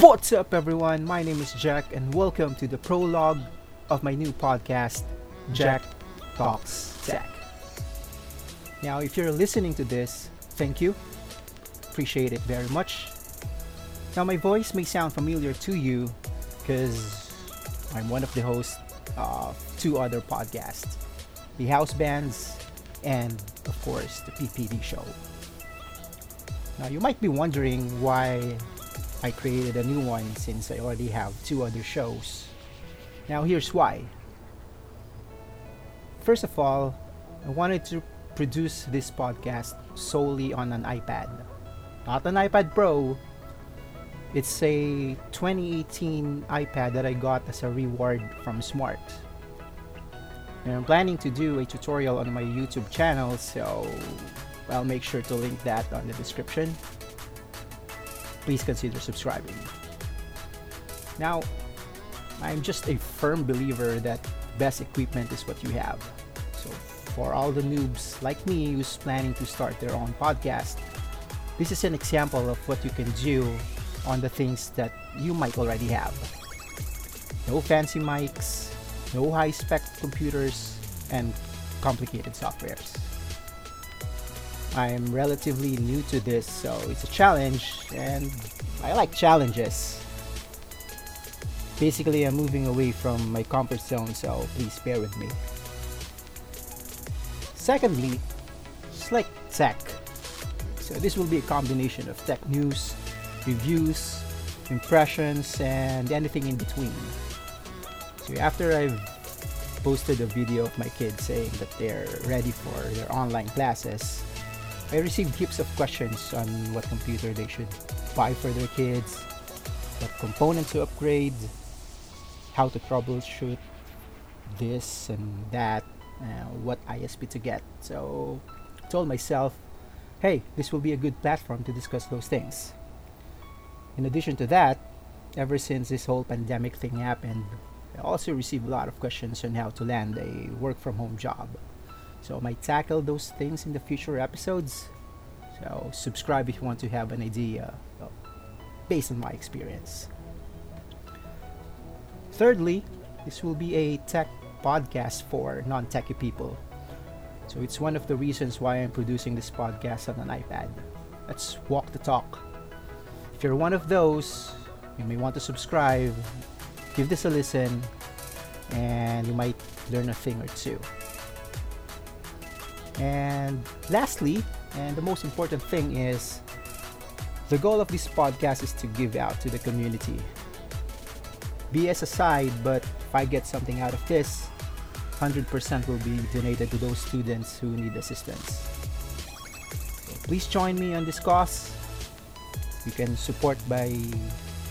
What's up, everyone? My name is Jack, and welcome to the prologue of my new podcast, Jack Talks Tech. Now, if you're listening to this, thank you. Appreciate it very much. Now, my voice may sound familiar to you because I'm one of the hosts of two other podcasts the House Bands and, of course, the PPD Show. Now, you might be wondering why I created a new one since I already have two other shows. Now, here's why. First of all, I wanted to produce this podcast solely on an iPad. Not an iPad Pro. It's a 2018 iPad that I got as a reward from Smart. And I'm planning to do a tutorial on my YouTube channel, so I'll make sure to link that on the description. Please consider subscribing. Now, I'm just a firm believer that best equipment is what you have. So, for all the noobs like me who's planning to start their own podcast, this is an example of what you can do on the things that you might already have. No fancy mics, no high spec computers, and complicated softwares. I'm relatively new to this, so it's a challenge, and I like challenges. Basically, I'm moving away from my comfort zone, so please bear with me. Secondly, Slick Tech. So, this will be a combination of tech news, reviews, impressions, and anything in between. So, after I've posted a video of my kids saying that they're ready for their online classes, I received heaps of questions on what computer they should buy for their kids, what components to upgrade, how to troubleshoot this and that, uh, what ISP to get. So I told myself, hey, this will be a good platform to discuss those things. In addition to that, ever since this whole pandemic thing happened, I also received a lot of questions on how to land a work from home job. So I might tackle those things in the future episodes. So subscribe if you want to have an idea based on my experience. Thirdly, this will be a tech podcast for non-techie people. So it's one of the reasons why I'm producing this podcast on an iPad. Let's walk the talk. If you're one of those, you may want to subscribe, give this a listen, and you might learn a thing or two. And lastly, and the most important thing is the goal of this podcast is to give out to the community. BS aside, but if I get something out of this, 100% will be donated to those students who need assistance. Please join me on this cause. You can support by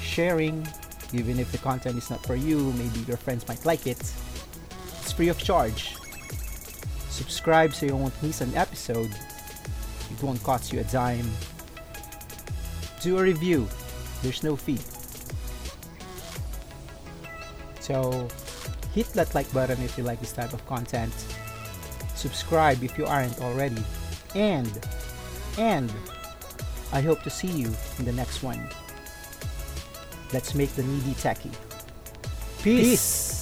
sharing, even if the content is not for you, maybe your friends might like it. It's free of charge subscribe so you won't miss an episode. It won't cost you a dime. Do a review. There's no fee. So hit that like button if you like this type of content. Subscribe if you aren't already. And and I hope to see you in the next one. Let's make the needy techie. Peace. Peace.